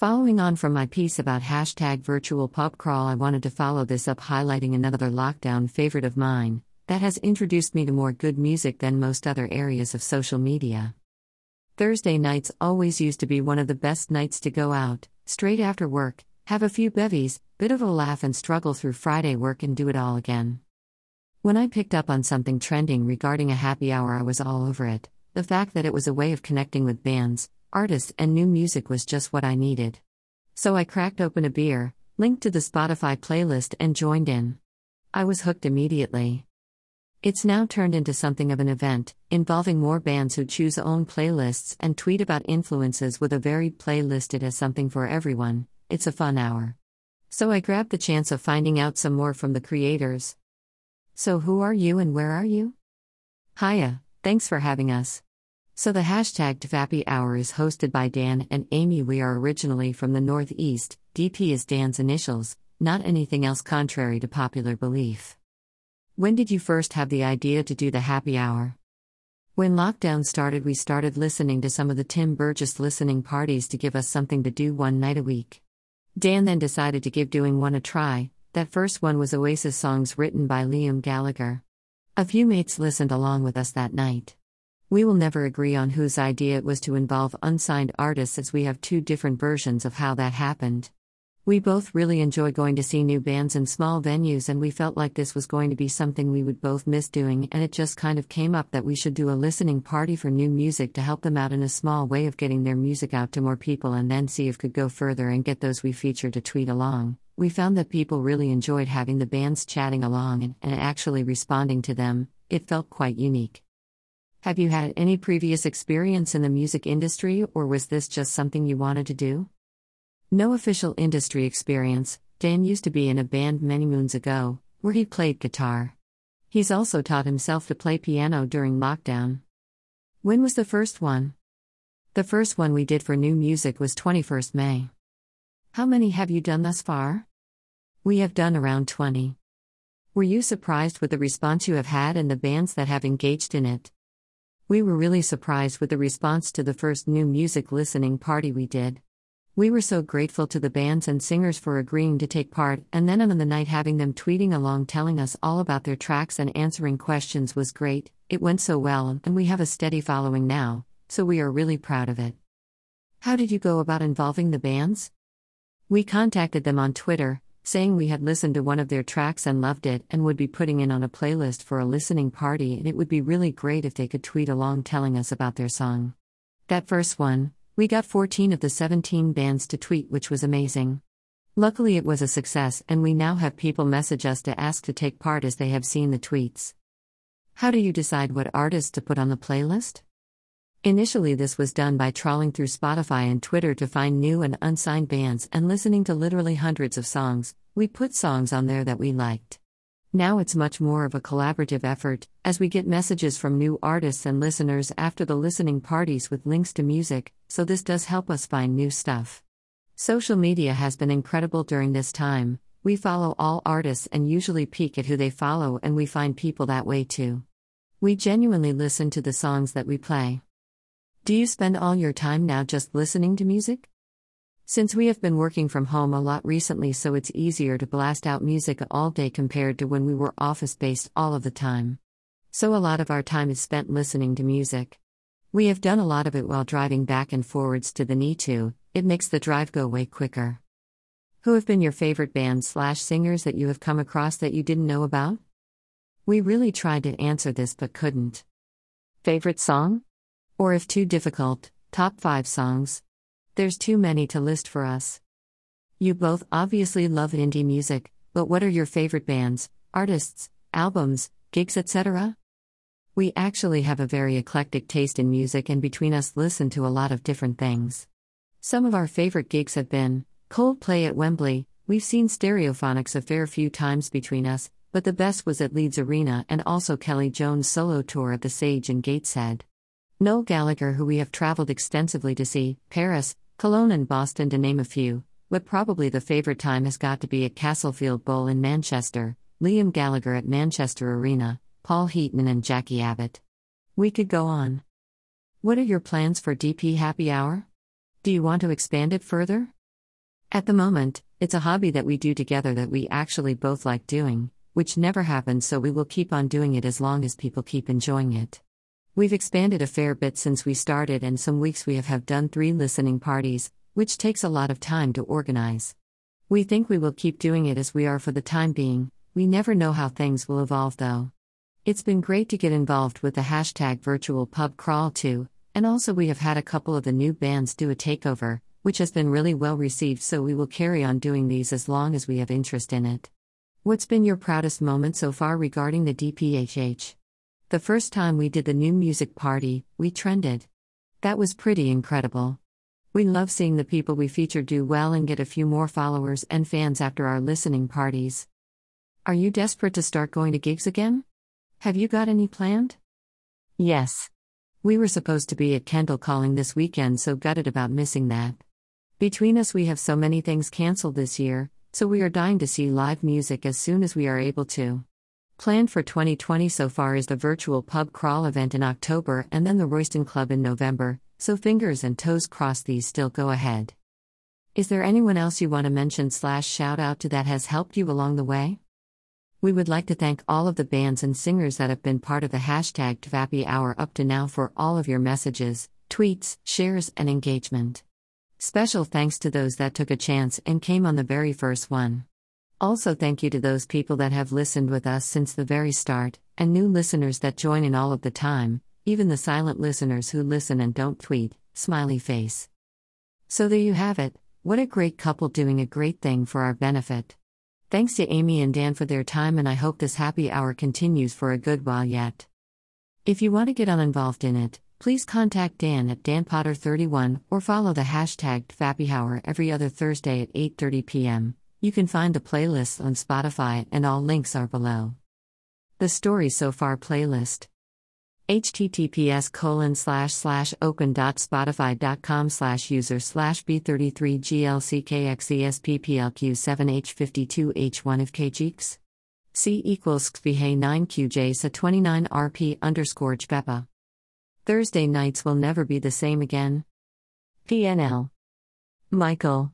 Following on from my piece about hashtag virtual pub crawl, I wanted to follow this up highlighting another lockdown favorite of mine that has introduced me to more good music than most other areas of social media. Thursday nights always used to be one of the best nights to go out, straight after work, have a few bevies, bit of a laugh, and struggle through Friday work and do it all again. When I picked up on something trending regarding a happy hour, I was all over it. The fact that it was a way of connecting with bands, artists, and new music was just what I needed. So I cracked open a beer, linked to the Spotify playlist, and joined in. I was hooked immediately. It's now turned into something of an event, involving more bands who choose own playlists and tweet about influences with a varied playlisted as something for everyone. It's a fun hour. So I grabbed the chance of finding out some more from the creators. So, who are you and where are you? Hiya, thanks for having us. So the hashtag DP Happy Hour is hosted by Dan and Amy. We are originally from the Northeast. DP is Dan's initials, not anything else contrary to popular belief. When did you first have the idea to do the happy hour? When lockdown started, we started listening to some of the Tim Burgess listening parties to give us something to do one night a week. Dan then decided to give doing one a try. That first one was Oasis songs written by Liam Gallagher. A few mates listened along with us that night. We will never agree on whose idea it was to involve unsigned artists as we have two different versions of how that happened. We both really enjoy going to see new bands in small venues, and we felt like this was going to be something we would both miss doing, and it just kind of came up that we should do a listening party for new music to help them out in a small way of getting their music out to more people and then see if could go further and get those we feature to tweet along. We found that people really enjoyed having the bands chatting along and, and actually responding to them, it felt quite unique. Have you had any previous experience in the music industry, or was this just something you wanted to do? No official industry experience. Dan used to be in a band many moons ago, where he played guitar. He's also taught himself to play piano during lockdown. When was the first one? The first one we did for new music was 21st May. How many have you done thus far? We have done around 20. Were you surprised with the response you have had and the bands that have engaged in it? We were really surprised with the response to the first new music listening party we did. We were so grateful to the bands and singers for agreeing to take part, and then on the night having them tweeting along telling us all about their tracks and answering questions was great. It went so well, and we have a steady following now, so we are really proud of it. How did you go about involving the bands? We contacted them on Twitter, saying we had listened to one of their tracks and loved it and would be putting in on a playlist for a listening party, and it would be really great if they could tweet along telling us about their song. That first one, we got 14 of the 17 bands to tweet, which was amazing. Luckily, it was a success, and we now have people message us to ask to take part as they have seen the tweets. How do you decide what artists to put on the playlist? Initially, this was done by trawling through Spotify and Twitter to find new and unsigned bands and listening to literally hundreds of songs. We put songs on there that we liked. Now it's much more of a collaborative effort, as we get messages from new artists and listeners after the listening parties with links to music, so this does help us find new stuff. Social media has been incredible during this time. We follow all artists and usually peek at who they follow, and we find people that way too. We genuinely listen to the songs that we play. Do you spend all your time now just listening to music? Since we have been working from home a lot recently, so it's easier to blast out music all day compared to when we were office based all of the time. So a lot of our time is spent listening to music. We have done a lot of it while driving back and forwards to the NE2, it makes the drive go way quicker. Who have been your favorite bands slash singers that you have come across that you didn't know about? We really tried to answer this but couldn't. Favorite song? Or if too difficult, top 5 songs. There's too many to list for us. You both obviously love indie music, but what are your favorite bands, artists, albums, gigs, etc.? We actually have a very eclectic taste in music, and between us, listen to a lot of different things. Some of our favorite gigs have been Coldplay at Wembley, we've seen Stereophonics a fair few times between us, but the best was at Leeds Arena and also Kelly Jones' solo tour at the Sage in Gateshead. Noel Gallagher, who we have traveled extensively to see, Paris, Cologne, and Boston, to name a few, but probably the favorite time has got to be at Castlefield Bowl in Manchester, Liam Gallagher at Manchester Arena, Paul Heaton, and Jacqui Abbott. We could go on. What are your plans for DP Happy Hour? Do you want to expand it further? At the moment, it's a hobby that we do together that we actually both like doing, which never happens, so we will keep on doing it as long as people keep enjoying it. We've expanded a fair bit since we started, and some weeks we have, have done three listening parties, which takes a lot of time to organize. We think we will keep doing it as we are for the time being, we never know how things will evolve though. It's been great to get involved with the hashtag virtual pub crawl too, and also we have had a couple of the new bands do a takeover, which has been really well received, so we will carry on doing these as long as we have interest in it. What's been your proudest moment so far regarding the DPHH? The first time we did the new music party, we trended. That was pretty incredible. We love seeing the people we feature do well and get a few more followers and fans after our listening parties. Are you desperate to start going to gigs again? Have you got any planned? Yes. We were supposed to be at Kendal Calling this weekend, so gutted about missing that. Between us, we have so many things cancelled this year, so we are dying to see live music as soon as we are able to. Planned for 2020 so far is the virtual pub crawl event in October and then the Royston Club in November, so fingers and toes crossed these still go ahead. Is there anyone else you want to mention slash shout out to that has helped you along the way? We would like to thank all of the bands and singers that have been part of the hashtag DP Happy Hour up to now for all of your messages, tweets, shares, and engagement. Special thanks to those that took a chance and came on the very first one. Also, thank you to those people that have listened with us since the very start, and new listeners that join in all of the time, even the silent listeners who listen and don't tweet, smiley face. So there you have it, what a great couple doing a great thing for our benefit. Thanks to Amy and Dan for their time, and I hope this happy hour continues for a good while yet. If you want to get uninvolved in it, Please contact Dan at danpotter31 or follow the hashtag DPHappyHour every other Thursday at 8:30 p.m. You can find the playlist on Spotify and all links are below. The Story So Far playlist https colon slash slash open.spotify.com slash user slash b33glckxesppλq7h52h1 of kgeeks c equals xbh 9qj sa 29 rp underscore jbepa Thursday nights will never be the same again. PNL. Michael.